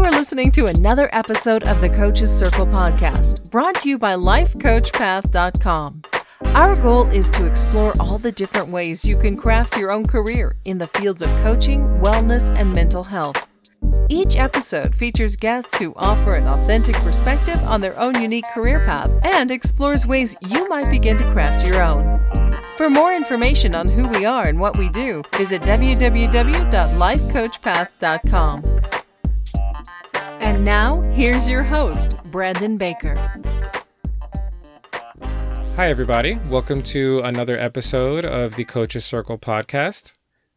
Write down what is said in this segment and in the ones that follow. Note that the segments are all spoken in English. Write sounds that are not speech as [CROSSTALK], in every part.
You are listening to another episode of the Coach's Circle podcast, brought to you by LifeCoachPath.com. Our goal is to explore all the different ways you can craft your own career in the fields of coaching, wellness, and mental health. Each episode features guests who offer an authentic perspective on their own unique career path and explores ways you might begin to craft your own. For more information on who we are and what we do, visit www.lifecoachpath.com. And now, here's your host, Brandon Baker. Hi, everybody. Welcome to another episode of the Coaches Circle podcast.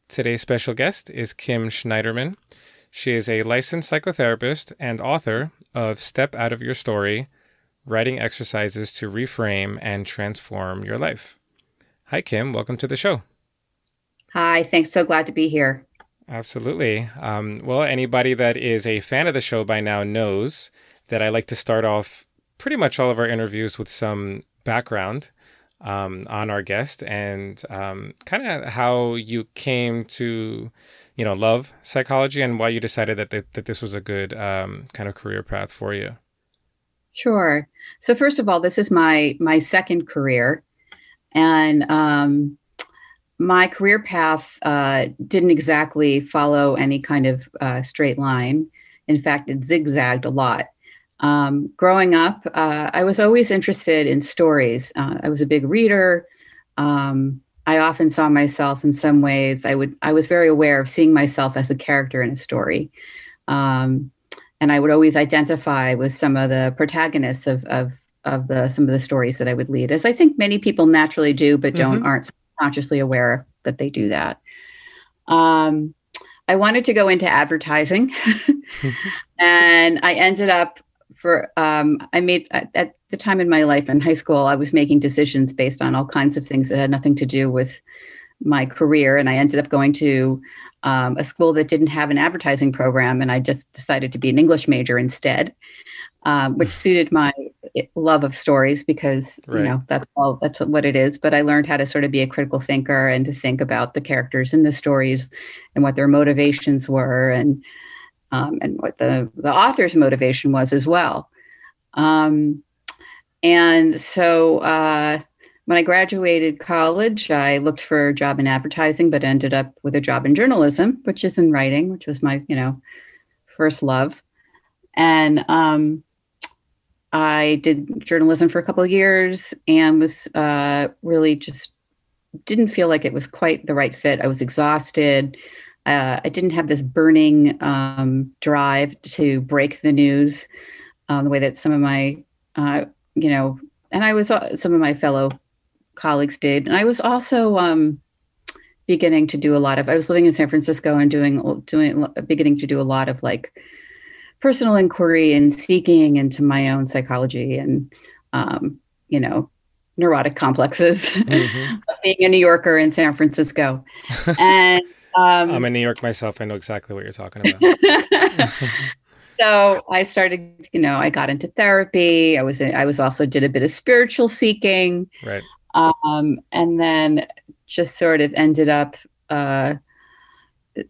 Today's special guest is Kim Schneiderman. She is a licensed psychotherapist and author of Step Out of Your Story Writing Exercises to Reframe and Transform Your Life. Hi, Kim. Welcome to the show. Hi. Thanks. So glad to be here. Absolutely. Um, well, anybody that is a fan of the show by now knows that I like to start off pretty much all of our interviews with some background um, on our guest and um, kind of how you came to, you know, love psychology and why you decided that th- that this was a good um, kind of career path for you. Sure. So first of all, this is my my second career. And um, my career path uh, didn't exactly follow any kind of uh, straight line. In fact, it zigzagged a lot. Um, growing up, uh, I was always interested in stories. Uh, I was a big reader. Um, I often saw myself in some ways. I would. I was very aware of seeing myself as a character in a story, um, and I would always identify with some of the protagonists of, of of the some of the stories that I would lead, as I think many people naturally do, but don't mm-hmm. aren't consciously aware that they do that. Um, I wanted to go into advertising, [LAUGHS] and I ended up for um, I made at, at the time in my life in high school, I was making decisions based on all kinds of things that had nothing to do with my career, and I ended up going to um, a school that didn't have an advertising program, and I just decided to be an English major instead um, which suited my love of stories because right. you know that's all that's what it is. But i learned how to sort of be a critical thinker and to think about the characters in the stories and what their motivations were and um, and what the the author's motivation was as well. Um, and so uh, when i graduated college i looked for a job in advertising but ended up with a job in journalism which is in writing which was my you know first love. And um, I did journalism for a couple of years and was uh, really just didn't feel like it was quite the right fit. I was exhausted. Uh, I didn't have this burning um, drive to break the news um, the way that some of my, uh, you know, and I was uh, some of my fellow colleagues did. And I was also um, beginning to do a lot of. I was living in San Francisco and doing doing beginning to do a lot of like personal inquiry and seeking into my own psychology and um, you know neurotic complexes mm-hmm. [LAUGHS] being a new yorker in san francisco. And um, i'm in new york myself. I know exactly what you're talking about. [LAUGHS] So i started you know i got into therapy. I was i was also did a bit of spiritual seeking. Right. Um, and then just sort of ended up uh,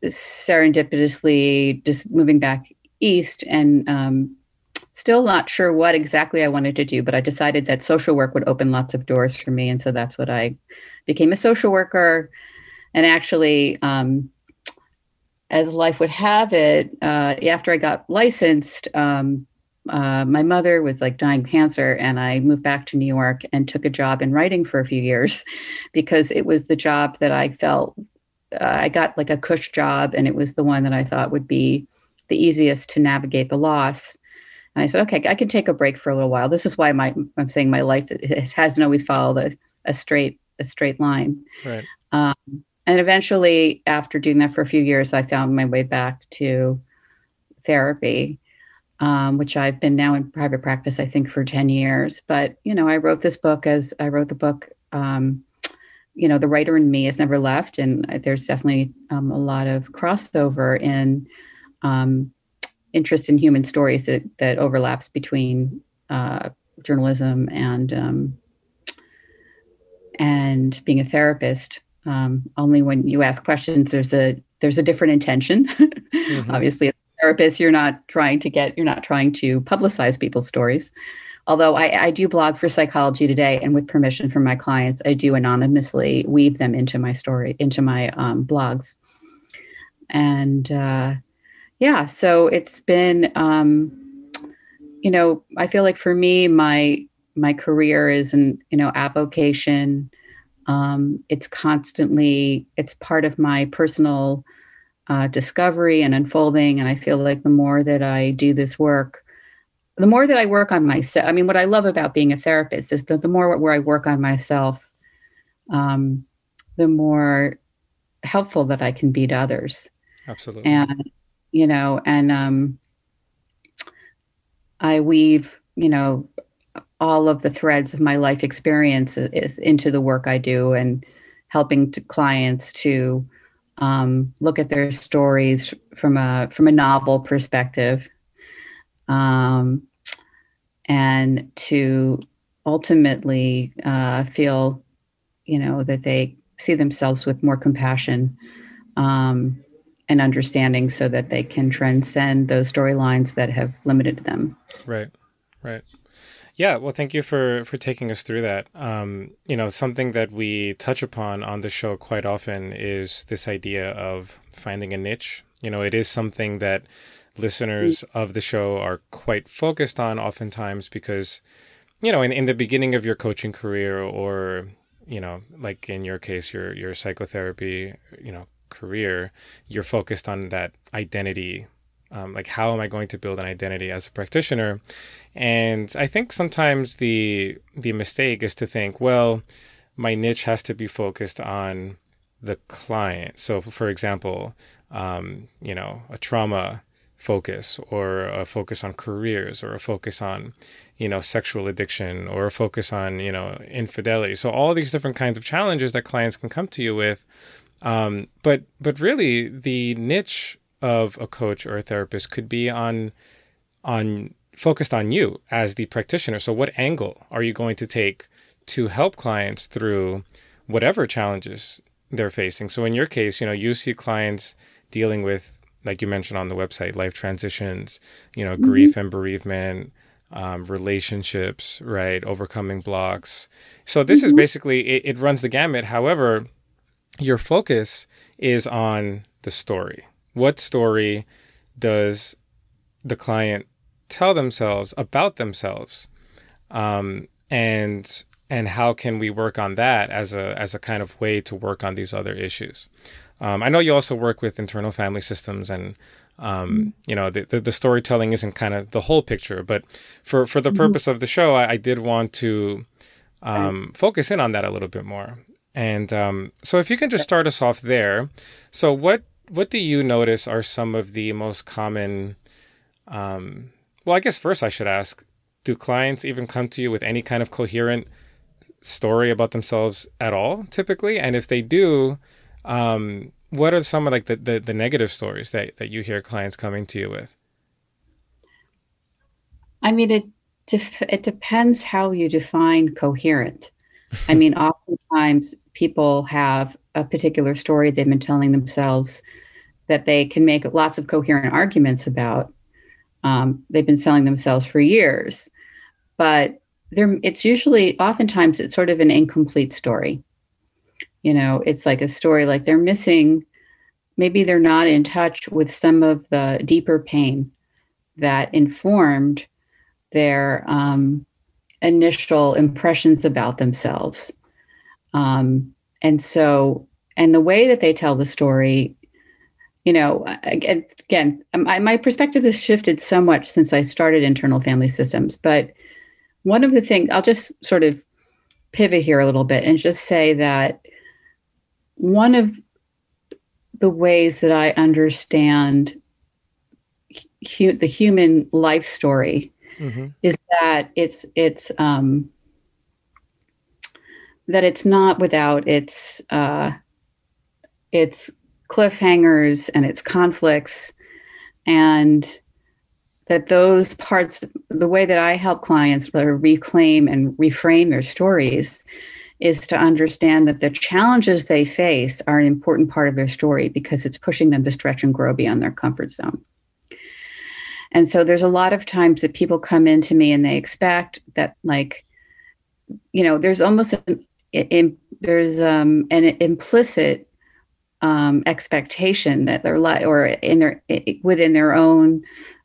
serendipitously just moving back east and um, still not sure what exactly I wanted to do, but I decided that social work would open lots of doors for me. And so that's what I became a social worker. And actually, um, as life would have it, uh, after I got licensed, um, uh, my mother was like dying cancer, and I moved back to New York and took a job in writing for a few years [LAUGHS] because it was the job that I felt uh, I got like a cush job, and it was the one that I thought would be the easiest to navigate the loss. And I said, okay, I can take a break for a little while. This is why my I'm saying my life it hasn't always followed a, a straight a straight line. Right. Um, and eventually, after doing that for a few years, I found my way back to therapy, um, which I've been now in private practice, I think, for 10 years. But, you know, I wrote this book as I wrote the book. Um, you know, the writer in me has never left. And there's definitely um, a lot of crossover in um, interest in human stories that, that overlaps between uh, journalism and um, and being a therapist. Um, only when you ask questions, there's a there's a different intention. [LAUGHS] mm-hmm. Obviously, as a therapist, you're not trying to get, you're not trying to publicize people's stories. Although I, I do blog for Psychology Today, and with permission from my clients, I do anonymously weave them into my story, into my um, blogs. And uh, yeah, so it's been, um, you know, I feel like for me, my my career is an you know avocation. Um, it's constantly it's part of my personal uh, discovery and unfolding. And I feel like the more that I do this work, the more that I work on myself. I mean, what I love about being a therapist is that the more where I work on myself, um, the more helpful that I can be to others. Absolutely. And you know, and um, I weave, you know, all of the threads of my life experiences into the work I do and helping to clients to um, look at their stories from a from a novel perspective, um, and to ultimately uh, feel, you know, that they see themselves with more compassion um, and understanding, so that they can transcend those storylines that have limited them. Right, right. Yeah, well, thank you for for taking us through that. Um, you know, something that we touch upon on the show quite often is this idea of finding a niche. You know, it is something that listeners of the show are quite focused on oftentimes because, you know, in, in the beginning of your coaching career or, you know, like in your case, your your psychotherapy, you know, career, you're focused on that identity um, like how am i going to build an identity as a practitioner? And i think sometimes the the mistake is to think well my niche has to be focused on the client. So for example um, you know a trauma focus or a focus on careers or a focus on you know sexual addiction or a focus on you know infidelity. So all these different kinds of challenges that clients can come to you with um, but but really the niche of a coach or a therapist could be on on focused on you as the practitioner. So what angle are you going to take to help clients through whatever challenges they're facing? So in your case, you know, you see clients dealing with like you mentioned on the website, life transitions, you know, mm-hmm. grief and bereavement, um, relationships, right? Overcoming blocks. So this mm-hmm. is basically, it, it runs the gamut. However, your focus is on the story, what story does the client tell themselves about themselves? Um, and and how can we work on that as a as a kind of way to work on these other issues? Um, i know you also work with internal family systems and um, mm-hmm. you know the, the, the, storytelling isn't kind of the whole picture but for for the mm-hmm. purpose of the show i, I did want to um, focus in on that a little bit more and um, so if you can just start us off there so what what do you notice are some of the most common um, well i guess first i should ask do clients even come to you with any kind of coherent story about themselves at all typically? And if they do um, what are some of like the, the, the negative stories that, that you hear clients coming to you with? I mean it def- it depends how you define coherent. I mean [LAUGHS] oftentimes people have a particular story they've been telling themselves that they can make lots of coherent arguments about. Um, they've been selling themselves for years, but it's usually, oftentimes, it's sort of an incomplete story. You know, it's like a story like they're missing, maybe they're not in touch with some of the deeper pain that informed their um, initial impressions about themselves. Um, and so, and the way that they tell the story, you know, again, again my, my perspective has shifted so much since I started internal family systems. But one of the things, I'll just sort of pivot here a little bit and just say that one of the ways that I understand hu- the human life story mm-hmm. is that it's it's um, that it's not without its uh, its cliffhangers and its conflicts and that those parts the way that i help clients reclaim and reframe their stories is to understand that the challenges they face are an important part of their story because it's pushing them to stretch and grow beyond their comfort zone. And so there's a lot of times that people come into me and they expect that, like, you know, there's almost an, there's um, an implicit um, expectation that they're like, or in their within their own,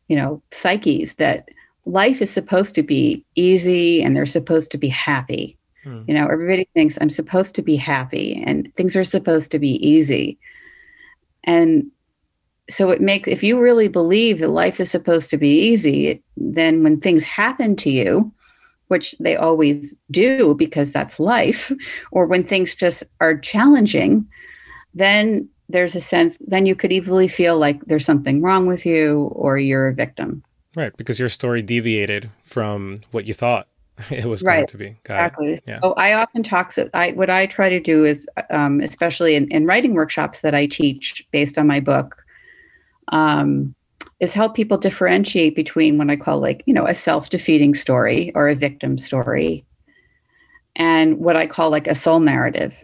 you know, psyches that life is supposed to be easy and they're supposed to be happy. Hmm. You know, everybody thinks I'm supposed to be happy and things are supposed to be easy. And so it makes if you really believe that life is supposed to be easy, it, then when things happen to you, which they always do because that's life, or when things just are challenging, then there's a sense, then you could easily feel like there's something wrong with you or you're a victim. Right, because your story deviated from what you thought [LAUGHS] it was right. going to be. Got exactly. Yeah. So I often talk. So I what I try to do is, um, especially in, in writing workshops that I teach based on my book, um, is help people differentiate between what I call like you know a self defeating story or a victim story, and what I call like a soul narrative,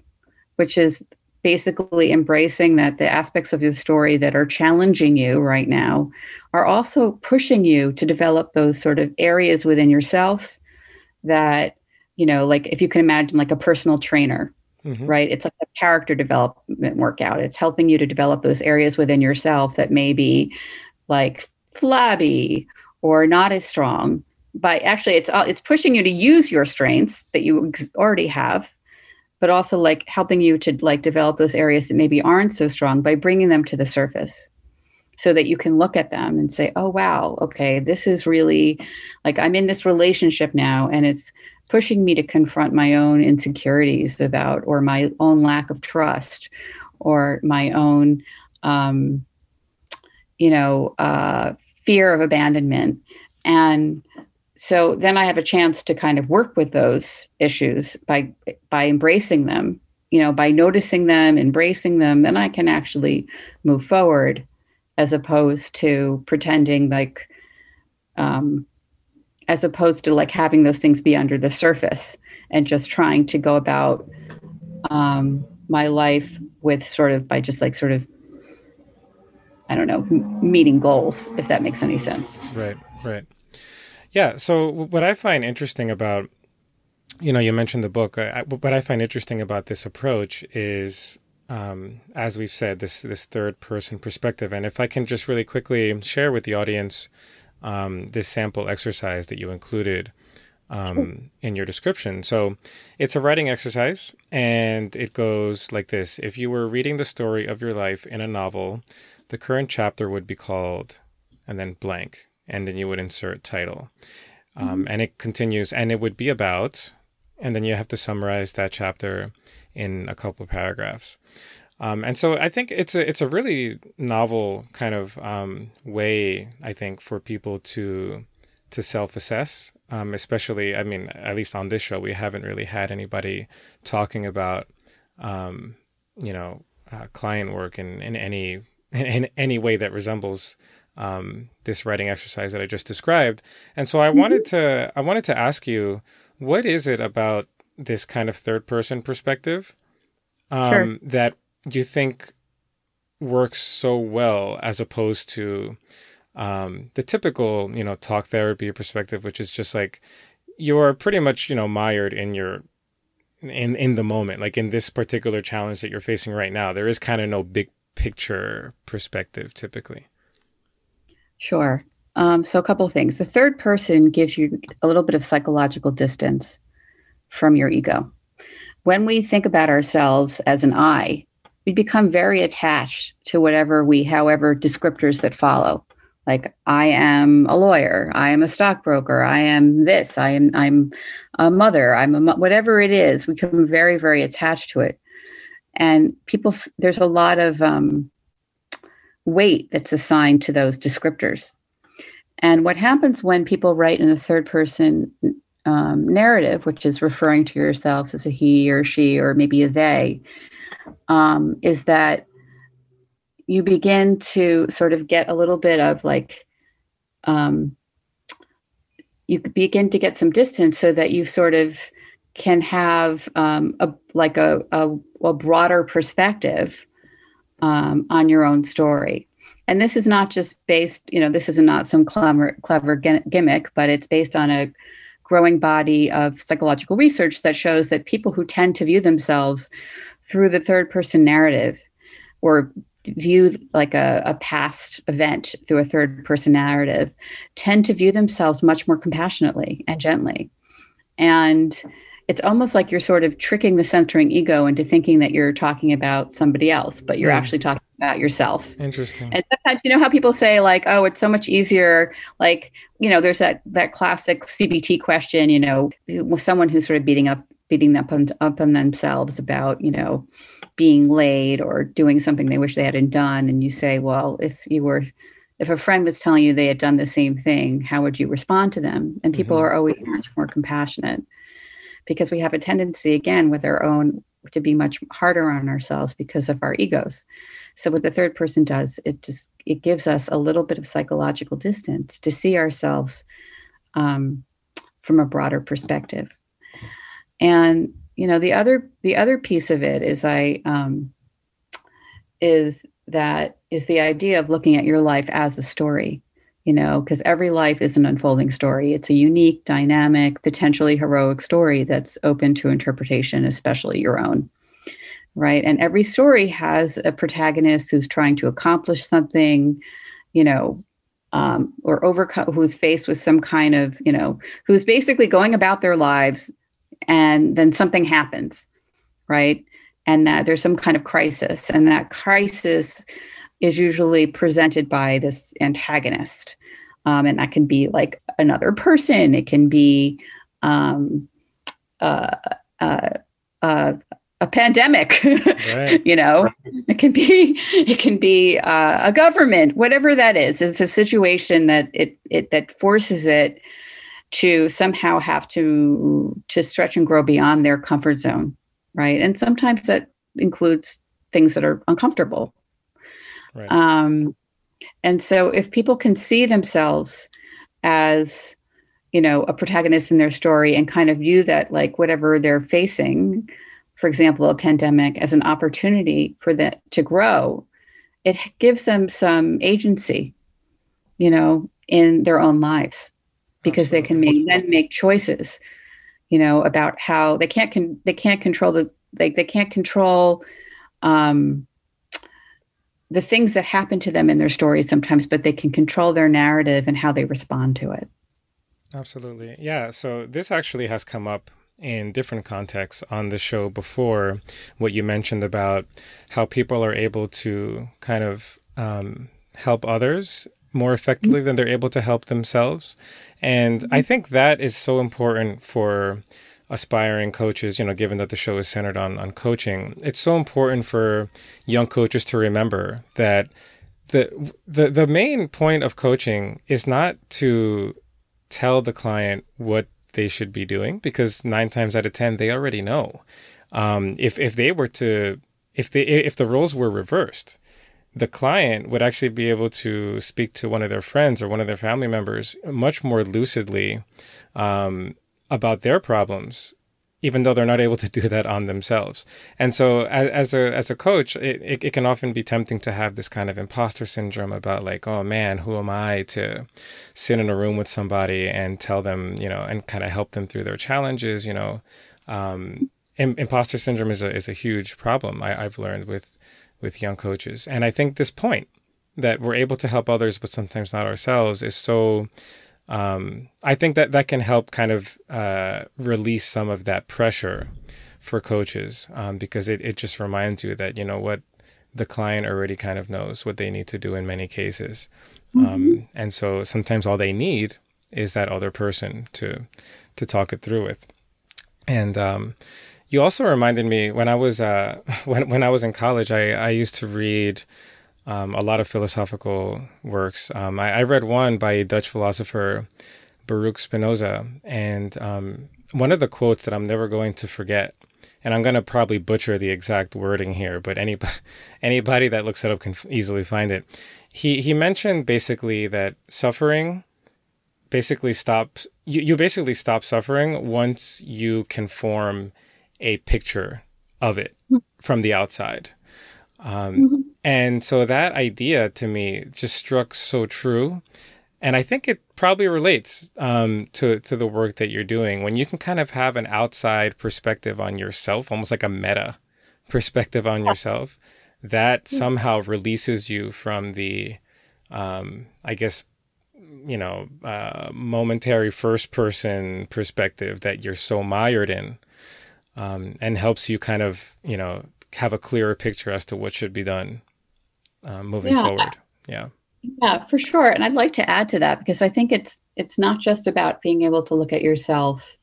which is basically embracing that the aspects of your story that are challenging you right now are also pushing you to develop those sort of areas within yourself that you know like if you can imagine like a personal trainer mm-hmm. right it's like a character development workout it's helping you to develop those areas within yourself that may be like flabby or not as strong by actually it's uh, it's pushing you to use your strengths that you already have but also like helping you to like develop those areas that maybe aren't so strong by bringing them to the surface so that you can look at them and say oh wow okay this is really like i'm in this relationship now and it's pushing me to confront my own insecurities about or my own lack of trust or my own um, you know uh, fear of abandonment. And so then I have a chance to kind of work with those issues by by embracing them, you know, by noticing them, embracing them, then I can actually move forward as opposed to pretending like um as opposed to like having those things be under the surface and just trying to go about um my life with sort of by just like sort of I don't know, meeting goals, if that makes any sense. Right, right. Yeah. So what I find interesting about, you know, you mentioned the book. I, what I find interesting about this approach is, um, as we've said, this this third person perspective. And if I can just really quickly share with the audience um, this sample exercise that you included um, in your description. So it's a writing exercise, and it goes like this: If you were reading the story of your life in a novel, the current chapter would be called, and then blank and then you would insert title. Um, mm-hmm. And it continues, and it would be about, and then you have to summarize that chapter in a couple of paragraphs. Um, and so I think it's a it's a really novel kind of um, way I think for people to to self assess. Um, especially, I mean, at least on this show, we haven't really had anybody talking about um, you know uh, client work in in any in any way that resembles um, this writing exercise that I just described. And so I mm-hmm. wanted to I wanted to ask you, what is it about this kind of third person perspective um, sure. that you think works so well as opposed to um, the typical you know talk therapy perspective, which is just like you're pretty much you know mired in your in in the moment like in this particular challenge that you're facing right now there is kind of no big picture perspective typically Sure. Um, so, a couple of things. The third person gives you a little bit of psychological distance from your ego. When we think about ourselves as an I, we become very attached to whatever we, however, descriptors that follow. Like I am a lawyer, I am a stockbroker, I am this, I am I'm a mother, I'm a whatever it is. We become very very attached to it, and people. There's a lot of um, weight that's assigned to those descriptors. And what happens when people write in a third person um, narrative, which is referring to yourself as a he or she or maybe a they, um, is that you begin to sort of get a little bit of like, um, you begin to get some distance so that you sort of can have um, a like a, a, a broader perspective um, on your own story. and this is not just based, you know, this is not some clever, clever gimmick, but it's based on a growing body of psychological research that shows that people who tend to view themselves through the third person narrative or view like a, a past event through a third person narrative tend to view themselves much more compassionately and gently. And it's almost like you're sort of tricking the centering ego into thinking that you're talking about somebody else, but you're yeah. actually talking about yourself. Interesting. And sometimes you know how people say like, "Oh, it's so much easier." Like, you know, there's that that classic CBT question. You know, with someone who's sort of beating up beating up on, up on themselves about you know being late or doing something they wish they hadn't done, and you say, "Well, if you were." If a friend was telling you they had done the same thing, how would you respond to them? And people mm-hmm. are always much more compassionate because we have a tendency again with our own to be much harder on ourselves because of our egos. So what the third person does it just it gives us a little bit of psychological distance to see ourselves um, from a broader perspective. And you know the other the other piece of it is i um, is that is the idea of looking at your life as a story you know, because every life is an unfolding story. It's a unique, dynamic, potentially heroic story that's open to interpretation, especially your own. Right. And every story has a protagonist who's trying to accomplish something, you know, um, or overcome, who's faced with some kind of, you know, who's basically going about their lives and then something happens. Right. And that there's some kind of crisis. And that crisis is usually presented by this antagonist. Um, and that can be like another person, it can be um, uh, uh, uh, a pandemic right. [LAUGHS] you know? It can be it can be uh, a government whatever that is. It's a situation that it, it that forces it to somehow have to to stretch and grow beyond their comfort zone right? And sometimes that includes things that are uncomfortable Right. Um, and so if people can see themselves as, you know, a protagonist in their story and kind of view that like whatever they're facing, for example, a pandemic as an opportunity for that to grow, it gives them some agency, you know, in their own lives because Absolutely. they can make, then make choices, you know, about how they can't con- they can't control the like they can't control um, the things that happen to them in their stories sometimes, but they can control their narrative and how they respond to it. Absolutely. Yeah. So this actually has come up in different contexts on the show before what you mentioned about how people are able to kind of um, help others more effectively mm-hmm. than they're able to help themselves. And mm-hmm. I think that is so important for aspiring coaches, you know, given that the show is centered on on coaching, it's so important for young coaches to remember that the the the main point of coaching is not to tell the client what they should be doing because nine times out of ten they already know. Um, if if they were to if they if the roles were reversed, the client would actually be able to speak to one of their friends or one of their family members much more lucidly um, about their problems even though they're not able to do that on themselves. And so as, as a as a coach, it, it, it, can often be tempting to have this kind of imposter syndrome about like, oh man, who am I to sit in a room with somebody and tell them, you know, and kind of help them through their challenges, you know. Um, imposter syndrome is a is a huge problem I, I've learned with with young coaches. And I think this point that we're able to help others but sometimes not ourselves is so um, I think that that can help kind of uh, release some of that pressure for coaches um, because it, it just reminds you that, you know, what the client already kind of knows what they need to do in many cases. Mm-hmm. Um, and so sometimes all they need is that other person to to talk it through with. And um, you also reminded me when I was uh, [LAUGHS] when when I was in college, I, I used to read um, a lot of philosophical works. Um, I, I, read one by a Dutch philosopher Baruch Spinoza, and um, one of the quotes that I'm never going to forget, and I'm going to probably butcher the exact wording here, but any, [LAUGHS] anybody that looks it up can easily find it. He, he mentioned basically that suffering basically stops, you, you basically stop suffering once you can form a picture of it hmm. from the outside. Um, mm-hmm And so that idea to me just struck so true. And I think it probably relates um, to, to the work that you're doing. When you can kind of have an outside perspective on yourself, almost like a meta perspective on yourself, that somehow releases you from the, um, I guess, you know, uh, momentary first person perspective that you're so mired in um, and helps you kind of, you know, have a clearer picture as to what should be done uh, moving yeah. forward. Yeah. Yeah, for sure. And I'd like to add to that because I think it's it's not just about being able to look at yourself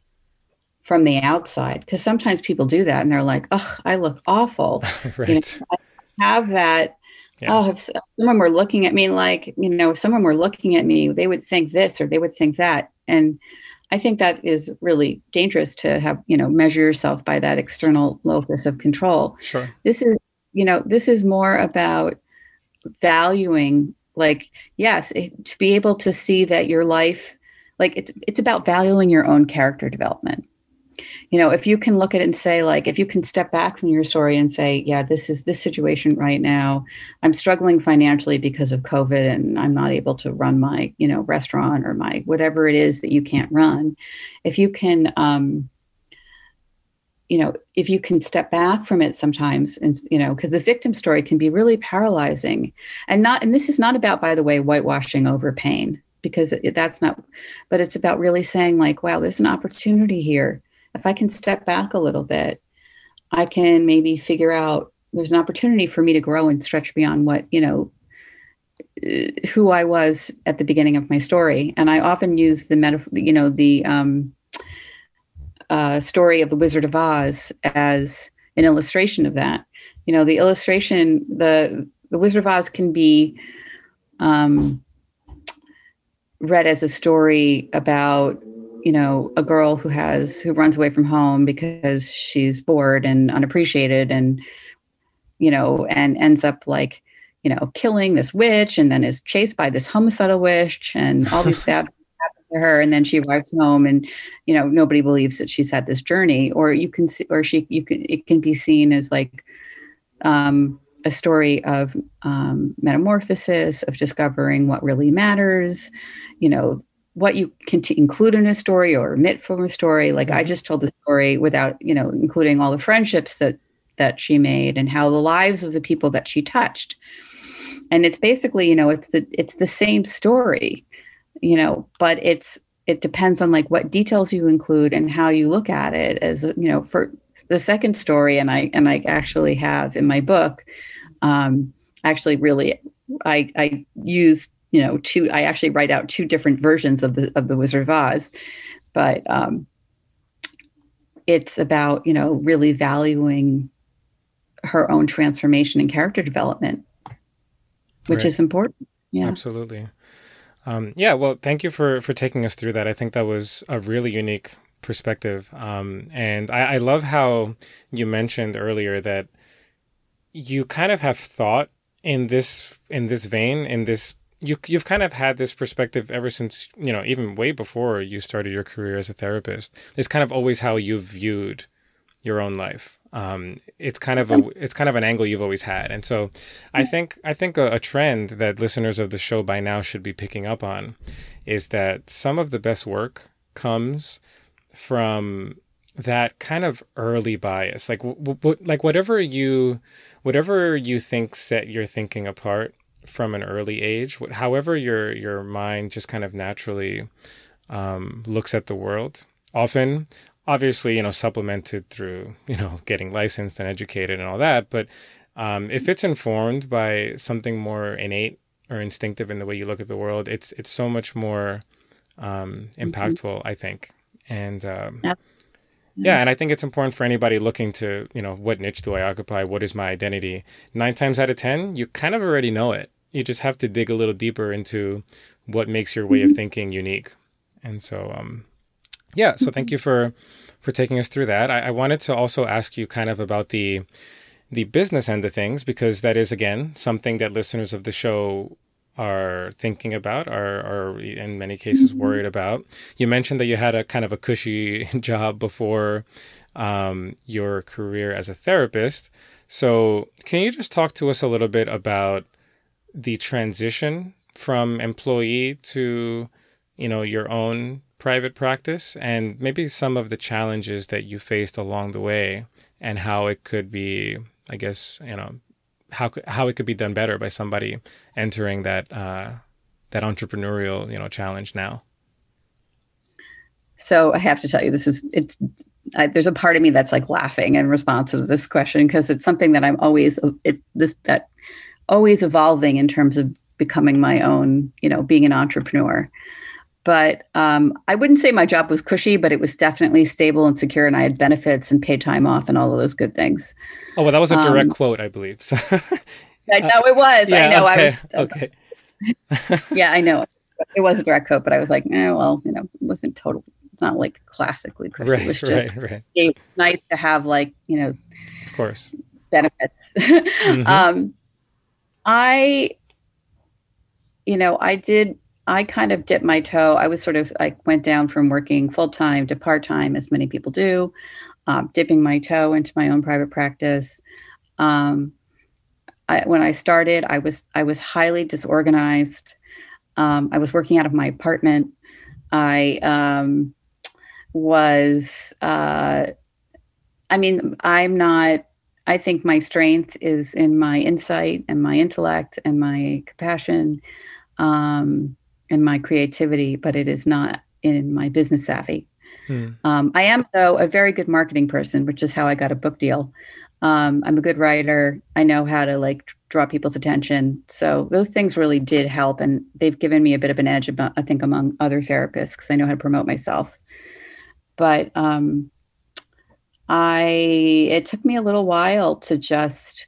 from the outside because sometimes people do that and they're like, "Oh, I look awful." right. [LAUGHS] You know, I have that yeah. oh, if someone were looking at me like, you know, if someone were looking at me, they would think this or they would think that. And I think that is really dangerous to have, you know, measure yourself by that external locus of control. Sure. This is, you know, this is more about valuing, like, yes, it, to be able to see that your life, like, it's it's about valuing your own character development. You know if you can look at it and say like if you can step back from your story and say yeah this is this situation right now i'm struggling financially because of covid and i'm not able to run my you know restaurant or my whatever it is that you can't run. If you can um you know if you can step back from it sometimes and you know because the victim story can be really paralyzing and not and this is not about by the way whitewashing over pain because it, that's not but it's about really saying like wow there's an opportunity here if I can step back a little bit, I can maybe figure out there's an opportunity for me to grow and stretch beyond what, you know, uh, who I was at the beginning of my story. And I often use the metaphor, you know, the um, uh, story of the Wizard of Oz as an illustration of that. You know, the illustration, the the Wizard of Oz can be um, read as a story about you know a girl who has who runs away from home because she's bored and unappreciated and you know and ends up like you know killing this witch and then is chased by this homicidal witch and all these [LAUGHS] bad to her and then she arrives home and you know nobody believes that she's had this journey or you can see or she you can it can be seen as like um a story of um, metamorphosis of discovering what really matters you know what you can t- include in a story or omit from a story. Like I mm-hmm. just told the story without, you know, including all the friendships that that she made and how the lives of the people that she touched. And it's basically, you know, it's the it's the same story, you know, but it's it depends on like what details you include and how you look at it as you know for the second story and i and i actually have in my book um actually really i i use you know two i actually write out two different versions of the of the wizard of oz but um it's about you know really valuing her own transformation and character development which right. is important. Yeah. Absolutely um, yeah well thank you for for taking us through that i think that was a really unique perspective um, and I, I love how you mentioned earlier that you kind of have thought in this in this vein in this you you've kind of had this perspective ever since you know even way before you started your career as a therapist. It's kind of always how you've viewed your own life. Um, it's kind of a it's kind of an angle you've always had, and so I think I think a, a trend that listeners of the show by now should be picking up on is that some of the best work comes from that kind of early bias. Like w- w- like whatever you whatever you think set your thinking apart from an early age, however your your mind just kind of naturally um, looks at the world. Often, obviously, you know, supplemented through you know [LAUGHS] getting licensed and educated and all that. But um, if it's informed by something more innate or instinctive in the way you look at the world, it's it's so much more um, mm-hmm. impactful, mm-hmm. I think. And um, yep. Yeah, and I think it's important for anybody looking to, you know, what niche do I occupy? What is my identity? Nine times out of 10, you kind of already know it. You just have to dig a little deeper into what makes your way of mm-hmm. thinking unique. And so, um, yeah, so thank you for for taking us through that. I, I wanted to also ask you kind of about the the business end of things because that is again something that listeners of the show are thinking about, are, are in many cases mm-hmm. worried about. You mentioned that you had a kind of a cushy [LAUGHS] job before um, your career as a therapist. So, can you just talk to us a little bit about the transition from employee to, you know, your own private practice and maybe some of the challenges that you faced along the way and how it could be, I guess, you know, how how it could be done better by somebody entering that uh, that entrepreneurial, you know, challenge now. So I have to tell you, this is it's. I, there's a part of me that's like laughing in response to this question because it's something that I'm always it this that always evolving in terms of becoming my own, you know, being an entrepreneur. But um, I wouldn't say my job was cushy, but it was definitely stable and secure, and I had benefits and paid time off and all of those good things. Oh well, that was a direct um, quote, I believe. So, [LAUGHS] I know it was. Yeah, I know. Okay, I was okay. [LAUGHS] yeah, I know. It was a direct quote, but I was like, eh, well, you know, it wasn't total. It's not like classically cushy. Right, it was just right, right. it was nice to have like you know, of course, benefits. [LAUGHS] mm-hmm. um, I, you know, I did. I kind of dipped my toe. I was sort of I went down from working full time to part time, as many people do, um, dipping my toe into my own private practice. Um, I, when I started, I was I was highly disorganized. Um, I was working out of my apartment. I um, was. Uh, I mean, I'm not I think my strength is in my insight and my intellect and my compassion um, and my creativity, but it is not in my business savvy. Hmm. Um, I am, though, a very good marketing person, which is how I got a book deal. Um, I'm a good writer. I know how to like draw people's attention. So those things really did help, and they've given me a bit of an edge, about, I think, among other therapists because I know how to promote myself. But um, I it took me a little while to just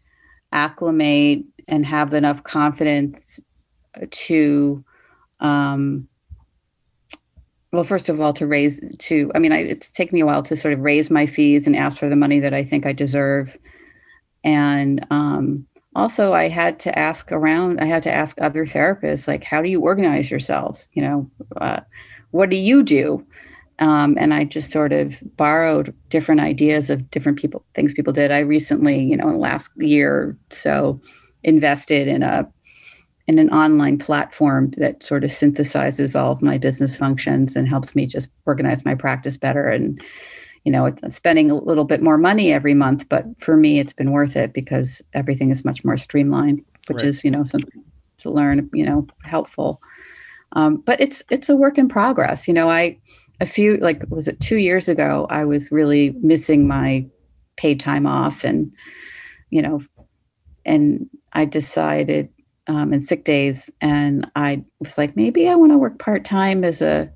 acclimate and have enough confidence to um well first of all to raise to i mean I, it's taken me a while to sort of raise my fees and ask for the money that i think i deserve. And um also i had to ask around i had to ask other therapists like how do you organize yourselves? You know uh, what do you do? Um, and I just sort of borrowed different ideas of different people, things people did. I recently, you know, in the last year so, invested in a in an online platform that sort of synthesizes all of my business functions and helps me just organize my practice better. And you know, it's, I'm spending a little bit more money every month, but for me, it's been worth it because everything is much more streamlined, which right. is you know something to learn, you know, helpful. Um, but it's it's a work in progress. You know, I a few like was it two years ago i was really missing my paid time off and you know and i decided um, and sick days and i was like maybe i want to work part-time as a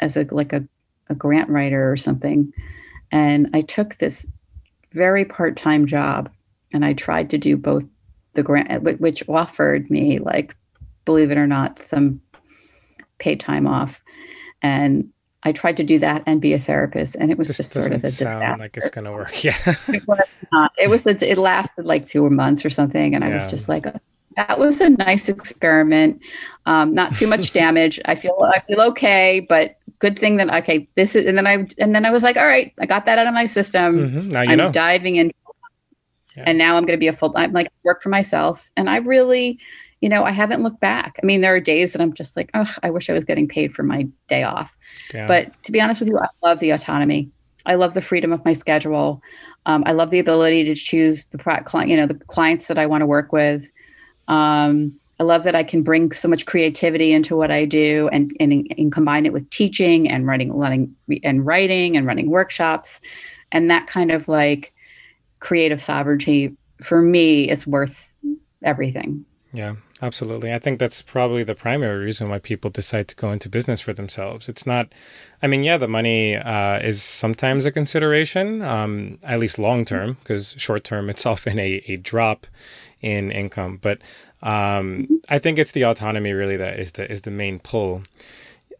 as a like a, a grant writer or something and i took this very part-time job and i tried to do both the grant which offered me like believe it or not some paid time off and I tried to do that and be a therapist, and it was this just sort of a sound disaster. like it's going to work. [LAUGHS] Yeah, it was not. It was. It lasted like two months or something, and I was just like, that was a nice experiment. Um, not too much [LAUGHS] damage. I feel I feel okay, but good thing that okay, this is. And then I and then I was like, all right, I got that out of my system. Mm-hmm. Now you I'm know. diving in, yeah. and now I'm going to be a full. I'm like work for myself, and I really you know, I haven't looked back. I mean, there are days that I'm just like, oh, I wish I was getting paid for my day off. Yeah. But to be honest with you, I love the autonomy. I love the freedom of my schedule. Um, I love the ability to choose the client, you know, the clients that I want to work with. Um, I love that I can bring so much creativity into what I do and, and, and combine it with teaching and writing, running and writing and running workshops. And that kind of like creative sovereignty for me is worth everything. Yeah, absolutely. I think that's probably the primary reason why people decide to go into business for themselves. It's not, I mean, yeah, the money uh, is sometimes a consideration, um, at least long term, because short term it's [LAUGHS] often a, a drop in income. But um, I think it's the autonomy really that is the is the main pull.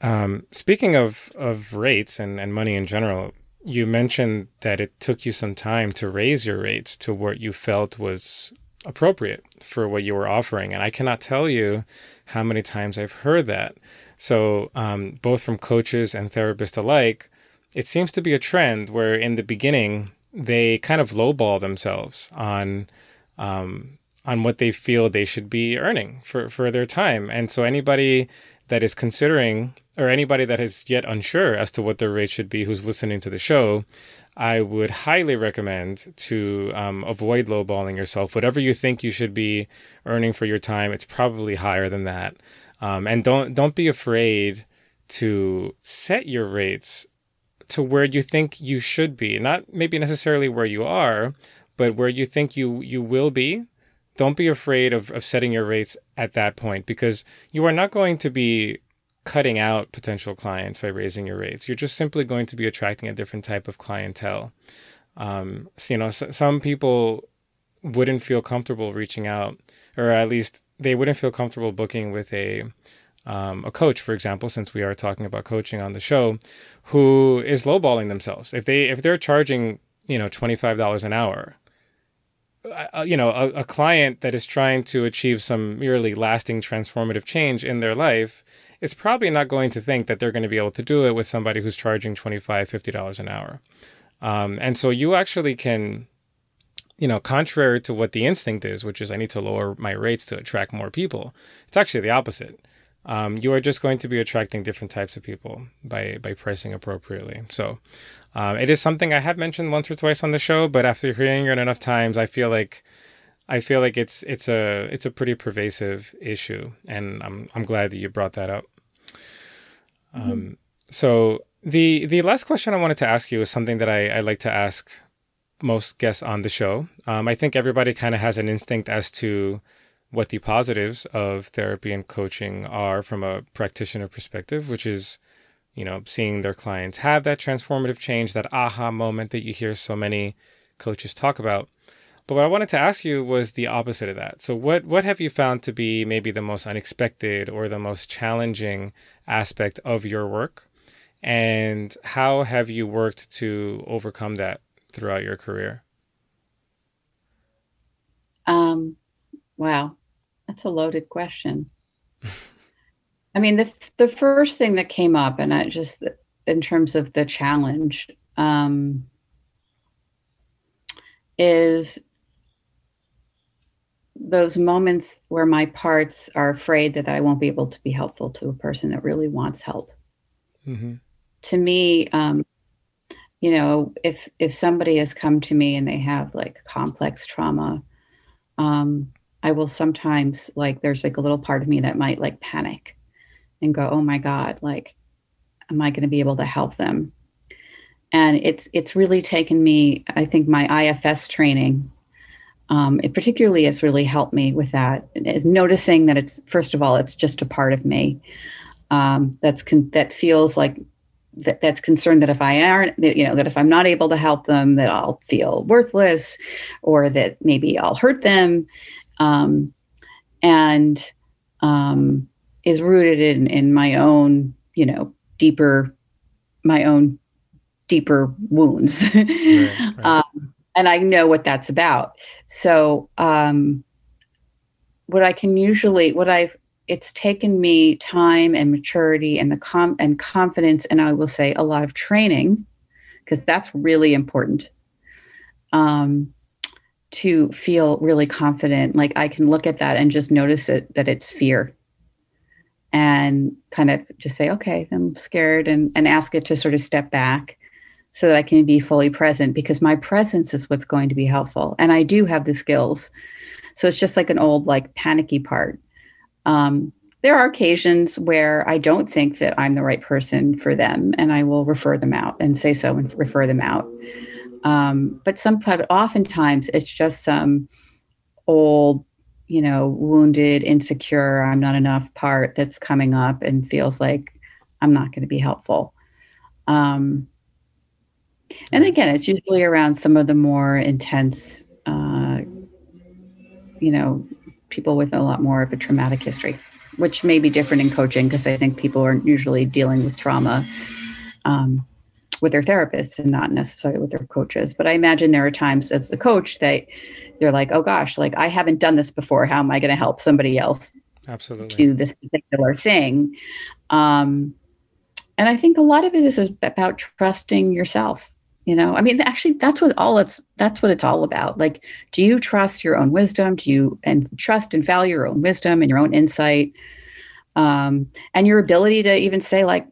Um, speaking of of rates and, and money in general, you mentioned that it took you some time to raise your rates to what you felt was appropriate for what you were offering. And I cannot tell you how many times I've heard that. So, um, both from coaches and therapists alike, it seems to be a trend where in the beginning, they kind of lowball themselves on um, on what they feel they should be earning for, for their time. And so anybody that is considering or anybody that is yet unsure as to what their rate should be who's listening to the show, I would highly recommend to um, avoid lowballing yourself. Whatever you think you should be earning for your time, it's probably higher than that. Um, and don't don't be afraid to set your rates to where you think you should be, not maybe necessarily where you are, but where you think you you will be don't be afraid of, of setting your rates at that point because you are not going to be cutting out potential clients by raising your rates. You're just simply going to be attracting a different type of clientele. Um, so, you know, some people wouldn't feel comfortable reaching out, or at least they wouldn't feel comfortable booking with a um, a coach, for example, since we are talking about coaching on the show, who is lowballing themselves. If they if they're charging you know twenty five dollars an hour, uh, you know, a, a, client that is trying to achieve some merely lasting transformative change in their life is probably not going to think that they're going to be able to do it with somebody who's charging $25, $50 an hour. Um, and so you actually can, you know, contrary to what the instinct is, which is I need to lower my rates to attract more people, it's actually the opposite. Um, you are just going to be attracting different types of people by by pricing appropriately. So um, it is something I have mentioned once or twice on the show, but after hearing it enough times, I feel like I feel like it's it's a it's a pretty pervasive issue, and I'm I'm glad that you brought that up. Mm-hmm. Um, so the the last question I wanted to ask you is something that I, I like to ask most guests on the show. Um, I think everybody kind of has an instinct as to what the positives of therapy and coaching are from a practitioner perspective, which is you know, seeing their clients have that transformative change, that aha moment that you hear so many coaches talk about. But what I wanted to ask you was the opposite of that. So what what have you found to be maybe the most unexpected or the most challenging aspect of your work? And how have you worked to overcome that throughout your career? Um wow. That's a loaded question. [LAUGHS] I mean, the the first thing that came up, and I just in terms of the challenge, um, is those moments where my parts are afraid that I won't be able to be helpful to a person that really wants help. Mm-hmm. To me, um, you know, if if somebody has come to me and they have like complex trauma, um, I will sometimes like there's like a little part of me that might like panic and go, oh my God, like, am I going to be able to help them? And it's it's really taken me, I think my IFS training, um, it particularly has really helped me with that. Noticing that it's first of all, it's just a part of me um, that's con- that feels like that, that's concerned that if I aren't, that, you know, that if I'm not able to help them, that I'll feel worthless, or that maybe I'll hurt them, um, and um, is rooted in in my own you know deeper my own deeper wounds [LAUGHS] right, right. Um, and i know what that's about. So um, what i can usually what i've it's taken me time and maturity and the com and confidence and i will say a lot of training because that's really important um, to feel really confident. Like i can look at that and just notice it that it's fear and kind of just say, okay, I'm scared and, and ask it to sort of step back so that I can be fully present because my presence is what's going to be helpful. And I do have the skills. So it's just like an old, like panicky part. Um, there are occasions where I don't think that I'm the right person for them, and I will refer them out and say so and refer them out. Um, but some, but oftentimes it's just some old you know, wounded, insecure, I'm not enough part that's coming up and feels like I'm not going to be helpful. Um, and again, it's usually around some of the more intense, uh, you know, people with a lot more of a traumatic history, which may be different in coaching because I think people are usually dealing with trauma um, with their therapists and not necessarily with their coaches. But I imagine there are times as a coach that you're like, oh gosh, like I haven't done this before. How am I going to help somebody else absolutely do this particular thing? Um, and I think a lot of it is about trusting yourself. You know i mean actually that's what all it's that's what it's all about. Like do you trust your own wisdom? Do you and trust and value your own wisdom and your own insight? Um, and your ability to even say like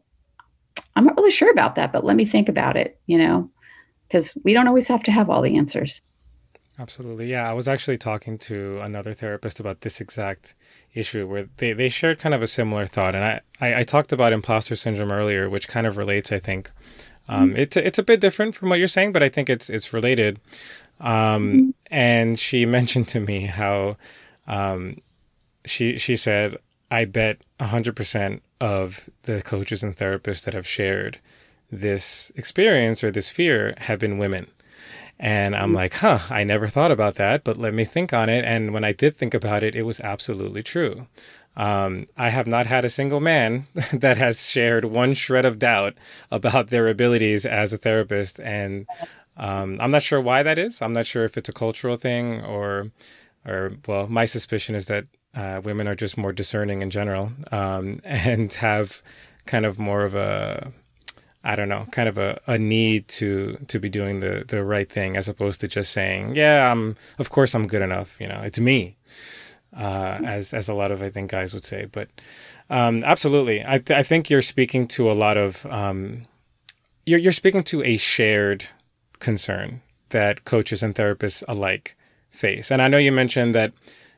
i'm not really sure about that but let me think about it you know? Because we don't always have to have all the answers. Absolutely. Yeah i was actually talking to another therapist about this exact issue where they, they shared kind of a similar thought and I, I, I talked about imposter syndrome earlier which kind of relates i think um, it's it's a bit different from what you're saying, but I think it's it's related. Um, mm-hmm. And she [LAUGHS] mentioned to me how um, she she said, "I bet hundred percent of the coaches and therapists that have shared this experience or this fear have been women." And I'm mm-hmm. like, huh, I never thought about that, but let me think on it. And when I did think about it, it was absolutely true. Um, I have not had a single man [LAUGHS] that has shared one shred of doubt about their abilities as a therapist, and um, I'm not sure why that is. I'm not sure if it's a cultural thing or, or well, my suspicion is that uh, women are just more discerning in general um, [LAUGHS] and have kind of more of a I don't know, kind of a, a need to to be doing the the right thing as opposed to just saying, yeah, I'm of course I'm good enough, you know, it's me uh, as as a lot of I think guys would say. But um, absolutely, I th- I think you're speaking to a lot of um, you're you're speaking to a shared concern that coaches and therapists alike face. And I know you mentioned that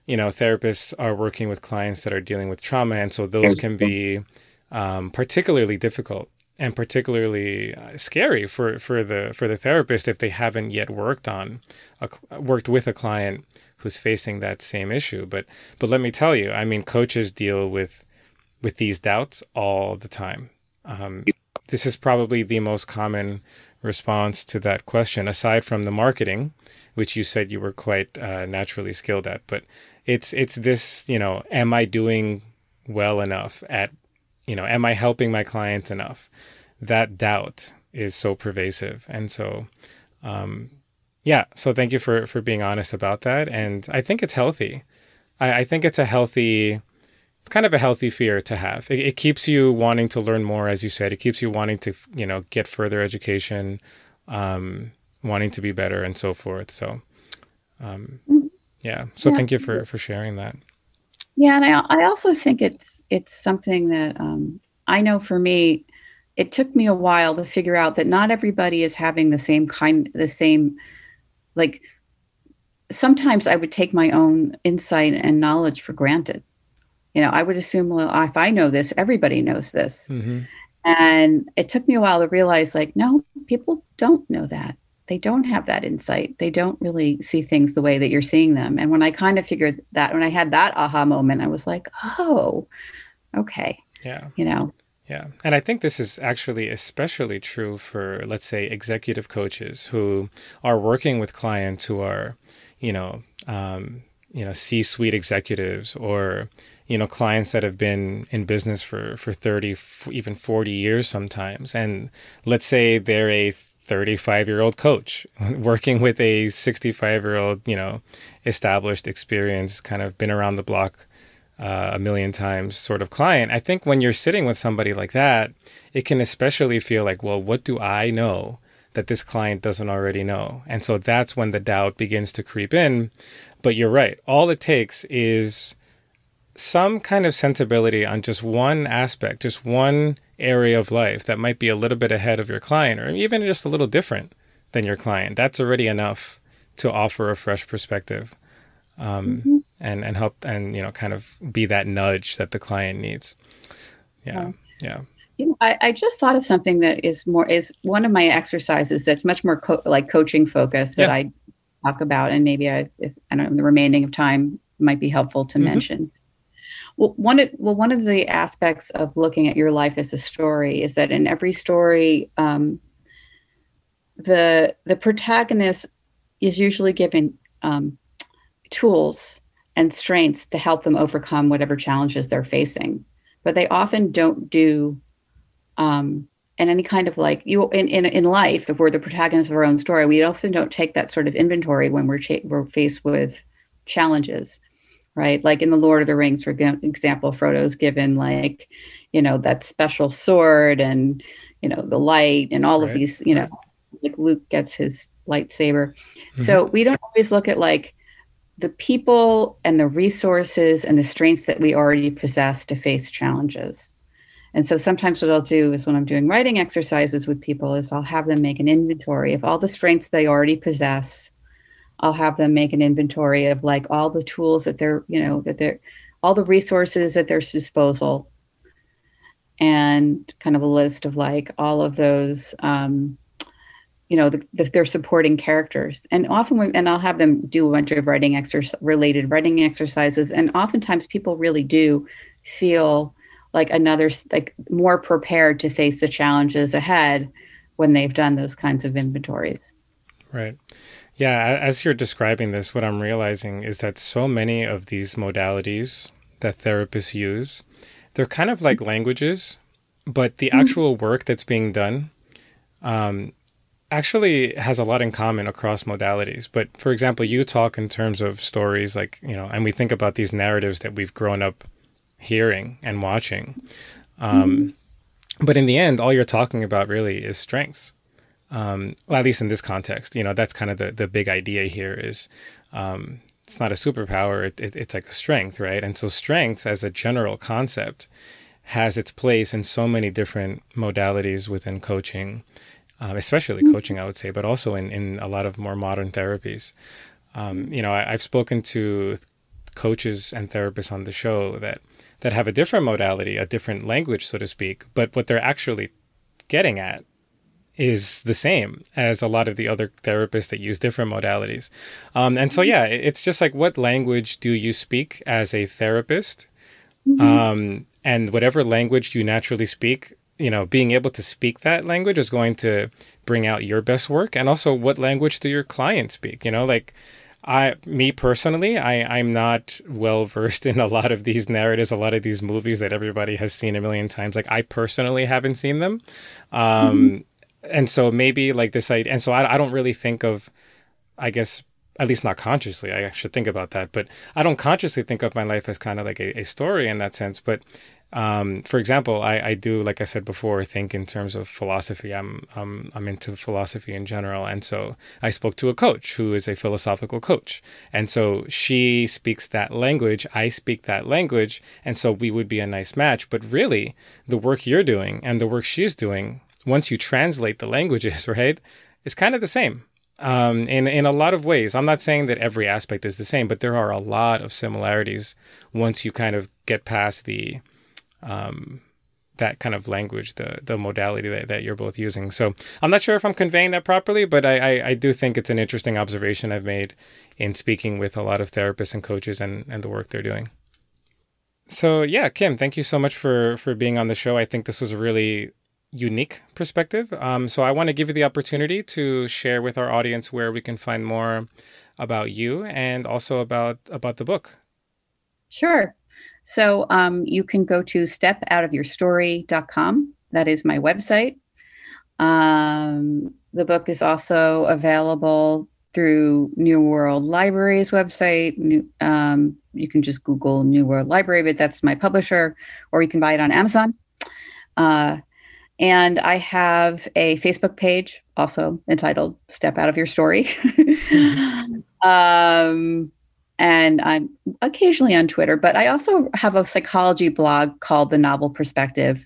you know therapists are working with clients that are dealing with trauma, and so those can be um, particularly difficult and particularly uh, scary for, for the for the therapist if they haven't yet worked on a, worked with a client who's facing that same issue. But but let me tell you, I mean, coaches deal with with these doubts all the time. Um, this is probably the most common response to that question, aside from the marketing, which you said you were quite uh, naturally skilled at. But it's it's this, you know, am I doing well enough at, you know, am I helping my clients enough? That doubt is so pervasive, and so um, yeah. So thank you for for being honest about that, and I think it's healthy. I, I think it's a healthy. It's kind of a healthy fear to have. It, it, keeps you wanting to learn more, as you said. It keeps you wanting to, you know, get further education, um, wanting to be better, and so forth. So, um, yeah. So yeah. thank you for for sharing that. Yeah, and I I also think it's it's something that um, I know for me, it took me a while to figure out that not everybody is having the same kind, the same like sometimes I would take my own insight and knowledge for granted. You know, I would assume, well, if I know this, everybody knows this. Mm-hmm. And it took me a while to realize, like, no, people don't know that. They don't have that insight. They don't really see things the way that you're seeing them. And when I kind of figured that, when I had that aha moment, I was like, oh, okay. Yeah. You know, yeah. And I think this is actually especially true for, let's say, executive coaches who are working with clients who are, you know, um, you know, C-suite executives or, you know, clients that have been in business for, for 30, even 40 years sometimes. And let's say they're a 35 year old coach [LAUGHS] working with a 65 year old, you know, established experience, kind of been around the block uh, a million times sort of client. I think when you're sitting with somebody like that, it can especially feel like, well, what do I know that this client doesn't already know? And so that's when the doubt begins to creep in. But you're right. All it takes is some kind of sensibility on just one aspect, just one area of life that might be a little bit ahead of your client or even just a little different than your client. That's already enough to offer a fresh perspective um, mm-hmm. and and help and you know kind of be that nudge that the client needs. Yeah, yeah. You know, I, I just thought of something that is more is one of my exercises that's much more co- like coaching focused that yeah. I talk about, and maybe I, if, I don't know, the remaining of time might be helpful to mm-hmm. mention. Well, one of, well, one of the aspects of looking at your life as a story is that in every story, um, the the protagonist is usually given um, tools and strengths to help them overcome whatever challenges they're facing. But they often don't do, um, and any kind of like you in, in in life, if we're the protagonists of our own story, we often don't take that sort of inventory when we're cha- we're faced with challenges, right? Like in the Lord of the Rings, for example, Frodo's given like, you know, that special sword and you know the light and all right. of these, you know, like Luke gets his lightsaber. Mm-hmm. So we don't always look at like the people and the resources and the strengths that we already possess to face challenges. And so sometimes what I'll do is when I'm doing writing exercises with people is I'll have them make an inventory of all the strengths they already possess. I'll have them make an inventory of like all the tools that they're, you know, that they're all the resources at their disposal. And kind of a list of like all of those um, you know the, the, their supporting characters. And often we, and i'll have them do a bunch of writing exercise related writing exercises. And oftentimes people really do feel like another like more prepared to face the challenges ahead when they've done those kinds of inventories. Right yeah as you're describing this what i'm realizing is that so many of these modalities that therapists use they're kind of like languages but the mm-hmm. actual work that's being done um, actually has a lot in common across modalities. But for example, you talk in terms of stories like, you know, and we think about these narratives that we've grown up hearing and watching. Um, mm-hmm. But in the end, all you're talking about really is strengths. Um, well, at least in this context, you know, that's kind of the, the big idea here is um, it's not a superpower, it, it, it's like a strength, right? And so, strength as a general concept has its place in so many different modalities within coaching um, especially mm-hmm. coaching, I would say, but also in, in a lot of more modern therapies. Um, you know, I, have spoken to coaches and therapists on the show that that have a different modality, a different language, so to speak, but what they're actually getting at is the same as a lot of the other therapists that use different modalities. Um, and so, yeah, it's just like what language do you speak as a therapist? Mm-hmm. Um, and whatever language you naturally speak, you know, being able to speak that language is going to bring out your best work. And also, what language do your clients speak? You know, like I, me personally, I, I'm not well versed [LAUGHS] in a lot of these narratives, a lot of these movies that everybody has seen a million times. Like I personally haven't seen them. Um, mm-hmm. And so maybe like this idea, and so I, I don't really think of, I guess, at least not consciously. I should think about that, but I don't consciously think of my life as kind of like a, a story in that sense. But um, for example, I, I do, like I said before, think in terms of philosophy. I'm, I'm, I'm into philosophy in general. And so I spoke to a coach who is a philosophical coach. And so she speaks that language. I speak that language. And so we would be a nice match. But really, the work you're doing and the work she's doing, once you translate the languages, [LAUGHS] right, it's kind of the same. Um, in in a lot of ways, I'm not saying that every aspect is the same, but there are a lot of similarities once you kind of get past the um, that kind of language, the the modality that, that you're both using. So I'm not sure if I'm conveying that properly, but I, I, I, do think it's an interesting observation I've made in speaking with a lot of therapists and coaches and, and the work they're doing. So yeah, Kim, thank you so much for for being on the show. I think this was a really unique perspective. Um, so I want to give you the opportunity to share with our audience where we can find more about you and also about about the book. Sure. So um, you can go to stepoutofyourstory.com. That is my website. Um, the book is also available through New World Library's website. New, um, you can just Google New World Library, but that's my publisher, or you can buy it on Amazon. Uh, and I have a Facebook page also entitled Step Out of Your Story. [LAUGHS] um, and I'm occasionally on Twitter, but I also have a psychology blog called The Novel Perspective.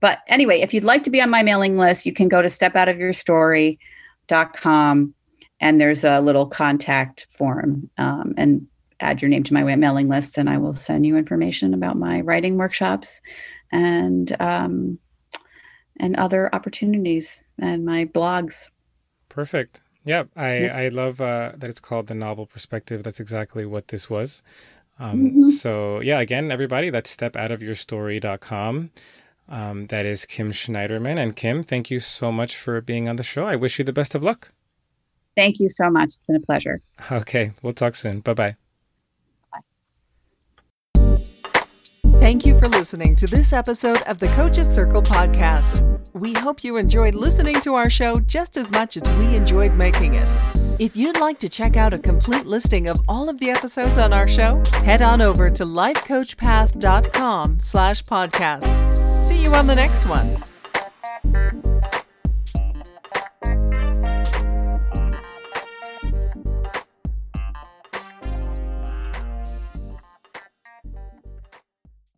But anyway, if you'd like to be on my mailing list, you can go to stepoutofyourstory.com and there's a little contact form um, and add your name to my mailing list and I will send you information about my writing workshops and um, and other opportunities and my blogs. Perfect. Yeah, I, I love uh, that it's called the novel perspective. That's exactly what this was. Um, mm-hmm. So, yeah, again, everybody, that's stepoutofyourstory.com. Um, that is Kim Schneiderman. And Kim, thank you so much for being on the show. I wish you the best of luck. Thank you so much. It's been a pleasure. [LAUGHS] Okay, we'll talk soon. Bye bye. Thank you for listening to this episode of the Coaches Circle podcast. We hope you enjoyed listening to our show just as much as we enjoyed making it. If you'd like to check out a complete listing of all of the episodes on our show, head on over to lifecoachpath.com slash podcast. See you on the next one.